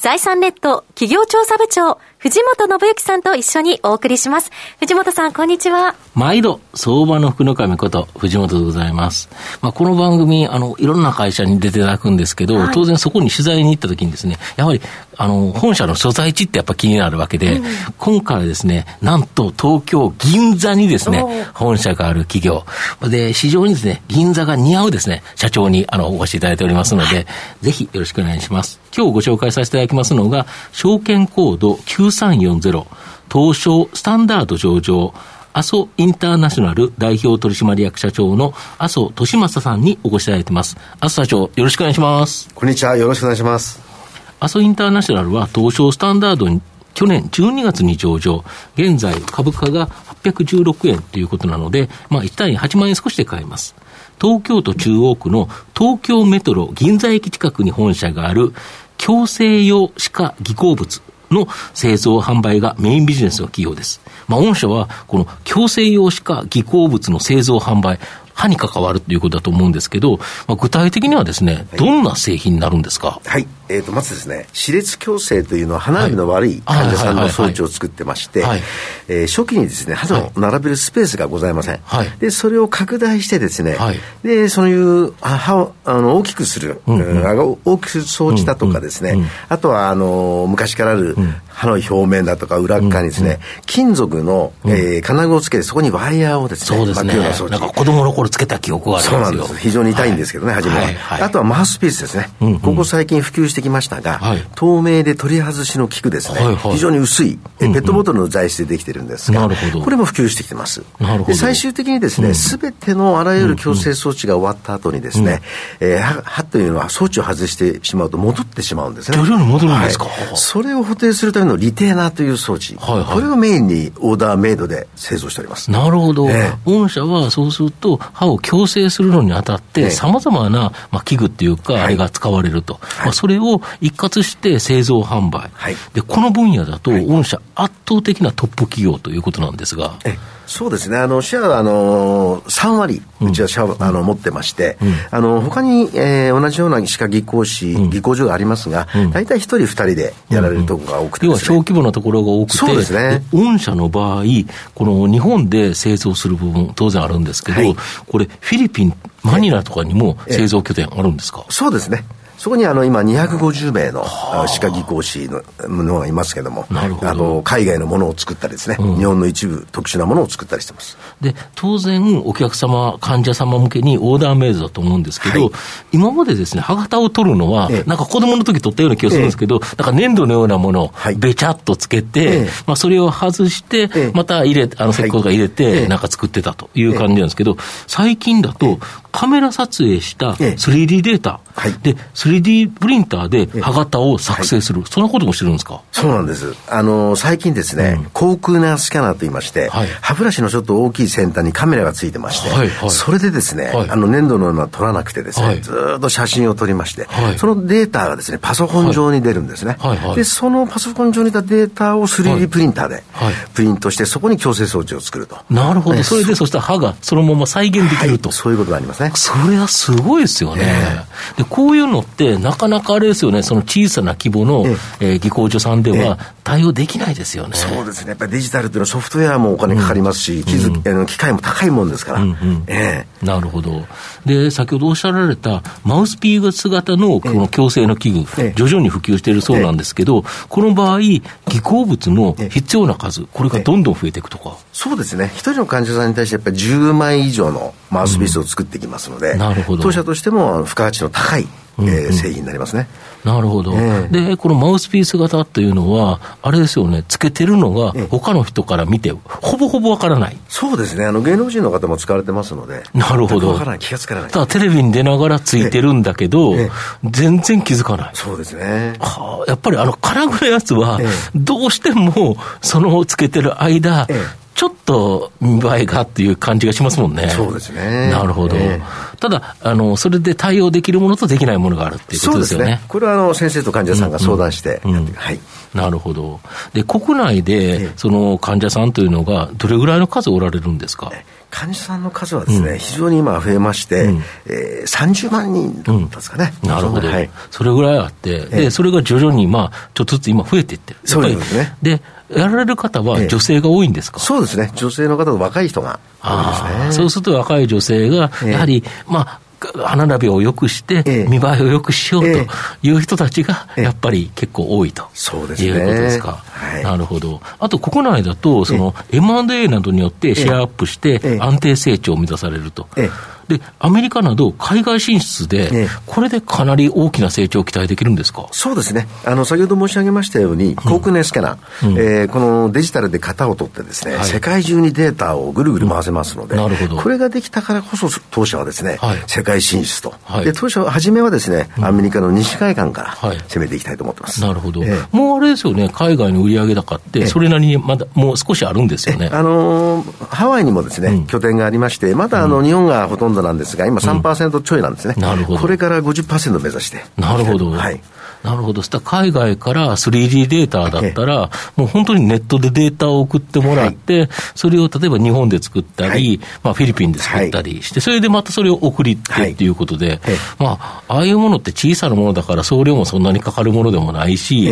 財産ネット企業調査部長藤本信之さんと一緒にお送りします。藤本さん、こんにちは。毎度、相場の福の神こと、藤本でございます。まあ、この番組、あの、いろんな会社に出ていただくんですけど、はい、当然そこに取材に行った時にですね、やはり、あの、本社の所在地ってやっぱ気になるわけで、うん、今回はですね、なんと東京銀座にですね、本社がある企業。で、市場にですね、銀座が似合うですね、社長に、あの、お越しいただいておりますので、はい、ぜひよろしくお願いします。今日ご紹介させていただきますのが、証券コード9340、東証スタンダード上場、阿蘇インターナショナル代表取締役社長の麻生利正さんにお越しいただいてます。麻生社長、よろしくお願いします。こんにちは、よろしくお願いします。阿蘇インターナショナルは東証スタンダードに去年12月に上場、現在株価が816円ということなので、まあ1単位8万円少しで買えます。東京都中央区の東京メトロ銀座駅近くに本社がある強制用歯科技工物の製造販売がメインビジネスの企業です。まあ、御社は、この強制用歯科技工物の製造販売、歯に関わるということだと思うんですけど、まあ、具体的にはですね、どんな製品になるんですか、はい。えー、とまずですね歯列矯正というのは歯並びの悪い患者さんの装置を作ってまして、え初期にですね歯の並べるスペースがございません、はい、でそれを拡大してですね、はい、でそういう歯をあの大きくする、うんうん、大きくする装置だとかですね、うんうん、あとはあの昔からある歯の表面だとか裏側にですね、うんうん、金属の、えー、金具をつけてそこにワイヤーをですねそうですね。なんか子供の頃つけた記憶はあるんですよ。そうなんです。非常に痛いんですけどね、はい、初めは、はい。はい、あとはマウスピースですね、うんうん、ここ最近普及してきましたが、はい、透明で取り外しの効くですね、はいはい、非常に薄い、ペットボトルの材質でできてるんですが、うんうん、これも普及してきてます。最終的にですね、す、べ、てのあらゆる矯正装置が終わった後にですね、うんうん、えー、歯というのは装置を外してしまうと戻ってしまうんですね。戻るんですか、はい、それを補填するためのリテーナーという装置、はいはい、これをメインにオーダーメイドで製造しております。なるほど。えー、御社はそうすると歯を矯正するのにあたってさまざまな、まあ、器具っていうか、あれが使われると。はい、まあ、それを一括して製造販売、はい、でこの分野だと、御社、圧倒的なトップ企業ということなんですが。そうですね、あのシェアはあの3割、うちはシェア、うん、あの持ってまして、うん、あの他に、えー、同じような歯科技工士、うん、技工所がありますが、大体1人、2人でやられるところが多くて、ね、要は小規模なところが多くて、そうですね、御社の場合、この日本で製造する部分、当然あるんですけど、はい、これ、フィリピン、マニラとかにも製造拠点あるんですか、そうですね。そこにあの今250名の歯科技工士ののがいますけどもあの海外のものを作ったりですね、うん、日本の一部特殊なものを作ったりしてます。で当然お客様患者様向けにオーダーメイドだと思うんですけど、はい、今までですね歯型を取るのは、ええ、なんか子供の時取ったような気がするんですけど、ええ、なんか粘土のようなものをべちゃっとつけて、え、まあ、それを外して、また入れあの石膏が入れて、なんか作ってたという感じなんですけど、最近だとカメラ撮影した 3D データ、はい、で 3D プリンターで歯型を作成する、はい、そんなこともしてるんですか？そうなんです。あの、最近ですね、うん、航空ナースキャナーと言いまして、はい、歯ブラシのちょっと大きい先端にカメラがついてまして、はいはい、それでですね、あの粘土のような撮らなくてですね、ずっと写真を撮りまして、そのデータがですね、パソコン上に出るんですね。で、そのパソコン上に出たデータを 3D プリンターでプリントして、そこに矯正装置を作ると。なるほど。それで、そしたら歯がそのまま再現できると。そういうことがありますね。それはすごいですよね。で、こういうのって、なかなかあれですよね、その小さな規模の、ええ。ー、技工所さんでは対応できないですよね。そうですね。やっぱりデジタルっていうのはソフトウェアもお金かかりますし、うん、機械も高いもんですから。うんうん。えー、なるほど。で、先ほどおっしゃられたマウスピース型のこの矯正の器具、えー、徐々に普及しているそうなんですけど、この場合、技工物の必要な数、これがどんどん増えていくとか。そうですね。一人の患者さんに対してやっぱり10枚以上のマウスピースを作ってきますので、うん、なるほど。当社としても付加価値の高いえー、製品になりますね。なるほど、えー、で、このマウスピース型っていうのは、あれですよね、つけてるのが、他の人から見て、ほぼほぼわからない。そうですね、あの芸能人の方も使われてますので、なるほど。わからない、気がつからない。ただ、テレビに出ながらついてるんだけど、えー、全然気づかない。そうですね。はあ、やっぱりあの金具のやつは、どうしても、そのつけてる間、ちょっと見栄えがっていう感じがしますもんね。そうですね。なるほど。えー、ただ、あの、それで対応できるものとできないものがあるっていうことですよね。ね。これはあの、先生と患者さんが相談して。なるほど。で、国内で、その患者さんというのが、どれぐらいの数おられるんですか、患者さんの数はですね、うん、非常に今増えまして、うん、えー、30万人だったんですかね。うん、なるほど、はい、それぐらいあって、で、それが徐々に、まあ、ちょっとずつ今増えていってる。そうですね。で、やられる方は女性が多いんですか、そうですね。女性の方と若い人が多いですね。そうすると若い女性が、やはり、まあ、歯並びを良くして、見栄えを良くしようという人たちが、やっぱり結構多いと、いうことですか。はい、なるほど。あと国内だと、その M&A などによってシェアアップして、安定成長を目指されると。で、アメリカなど海外進出で、これでかなり大きな成長を期待できるんですか？そうですね。あの、先ほど申し上げましたように、航空ネスキャナー、うん、えー、このデジタルで型を取ってですね、はい、世界中にデータをぐるぐる回せますので、うん、なるほど。これができたからこそ、当社はですね、はい、世界進出と。はい、で、当社は初めはですね、アメリカの西海岸から攻めていきたいと思ってます。なるほど、えー。もうあれですよね、海外の売上高って、それなりにまだ、もう少しあるんですよね。あのー、ハワイにもですね、うん、拠点がありまして、まだあの、日本がほとんどなんですが、今3 3%ちょいなんですね。なるほど。これから50%目指して。なるほど。はい。なるほど。した海外から 3D データだったら、もう本当にネットでデータを送ってもらって、はい、それを例えば日本で作ったり、はい、まあフィリピンで作ったりして、それでまたそれを送りってっていうことで、まあ、ああいうものって小さなものだから送料もそんなにかかるものでもないし、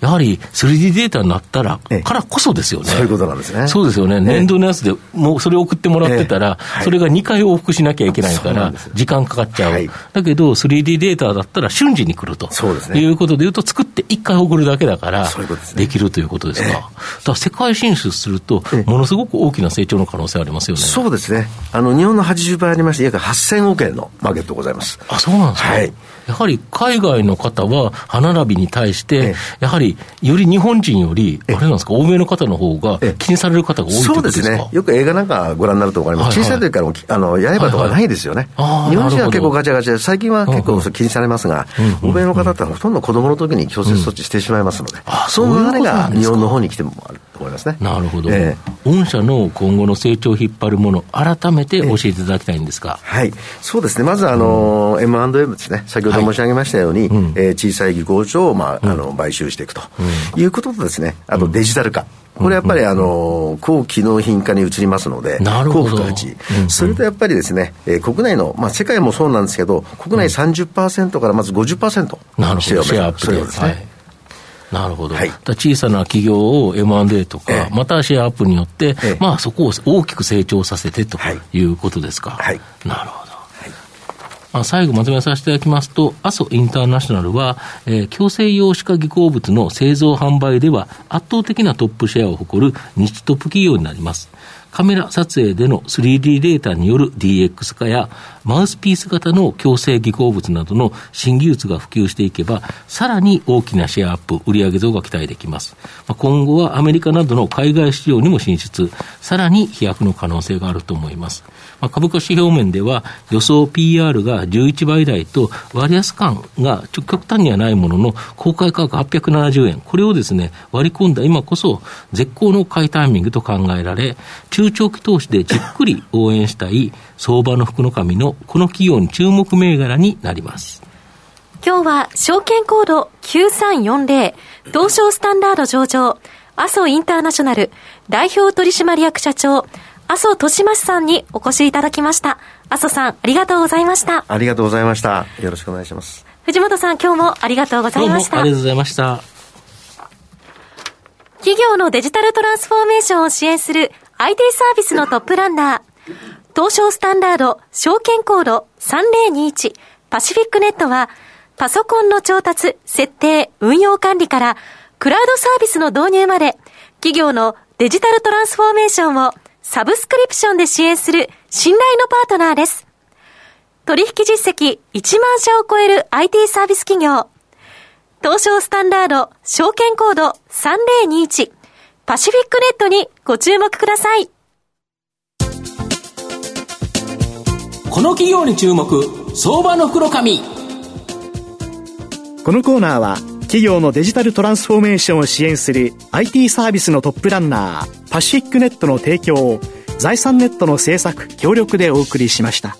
やはり 3D データになったら、からこそですよね。そういうことなんですね。そうですよね。年度のやつでもうそれを送ってもらってたら、それが2回往復しなきゃいけないから、時間かかっちゃう。だけど 3D データだったら瞬時に来ると。そうですね。いうことで言うと作って1回送るだけだから、できるということですか。だから世界進出すると、ものすごく大きな成長の可能性ありますよね。そうですね。あの、日本の80倍ありまして、約8000億円のマーケットございます。あ、そうなんですか。はい。やはり海外の方は、歯並びに対して、やはりより日本人より、あれなんですか、欧米の方の方が気にされる方が多いそうですね、よく映画なんかご覧になると分かります、小さい時からあの刃とかないですよね、日本人は結構ガチャガチャ、最近は結構気にされますが、欧米の方ってほとんど子供の時に強制措置してしまいますので、その流れが日本の方に来てもあると思いますね。なるほど、えー、御社の今後の成長を引っ張るもの、改めて教えていただきたいんですが。はい、そうですね、まずあの、M&M ですね、先ほど申し上げましたように、はい、えー、小さい技工所を、まあ、あの買収していくということとですね、あとデジタル化。これやっぱりあの高機能品化に移りますので、高付加価値、それとやっぱりですね、えー、国内の、まあ、世界もそうなんですけど、国内30%からまず50%なるほど、シェアアップで。ですね、はいなるほど、はい、小さな企業を M&A とか、ええ、またシェアアップによって、え、まあ、そこを大きく成長させてということですか。はい、なるほど。最後まとめさせていただきますと、阿蘇インターナショナルは、えー、強制用歯科技工物の製造販売では圧倒的なトップシェアを誇る日トップ企業になります。カメラ撮影での 3D データによる DX 化や、マウスピース型の強制技工物などの新技術が普及していけば、さらに大きなシェアアップ、売上増が期待できます。今後はアメリカなどの海外市場にも進出、さらに飛躍の可能性があると思います。まあ、株価指標面では予想 PR が11倍台と割安感が極端にはないものの公開価格870円、これをですね、割り込んだ今こそ絶好の買いタイミングと考えられ、中長期投資でじっくり応援したい相場の福の神のこの企業に注目銘柄になります。今日は証券コード9340東証スタンダード上場阿蘇インターナショナル代表取締役社長麻生利増さんにお越しいただきました。麻生さん、ありがとうございました。ありがとうございました。よろしくお願いします。藤本さん、今日もありがとうございました。ありがとうございました。企業のデジタルトランスフォーメーションを支援する IT サービスのトップランナー、東証スタンダード証券コード3021パシフィックネットは、パソコンの調達、設定、運用管理から、クラウドサービスの導入まで、企業のデジタルトランスフォーメーションをサブスクリプションで支援する信頼のパートナーです。取引実績1万社を超える IT サービス企業。東証スタンダード証券コード3021パシフィックネットにご注目ください。この企業に注目、相場の袋紙。このコーナーは企業のデジタルトランスフォーメーションを支援する IT サービスのトップランナー、パシフィックネットの提供を財産ネットの制作協力でお送りしました。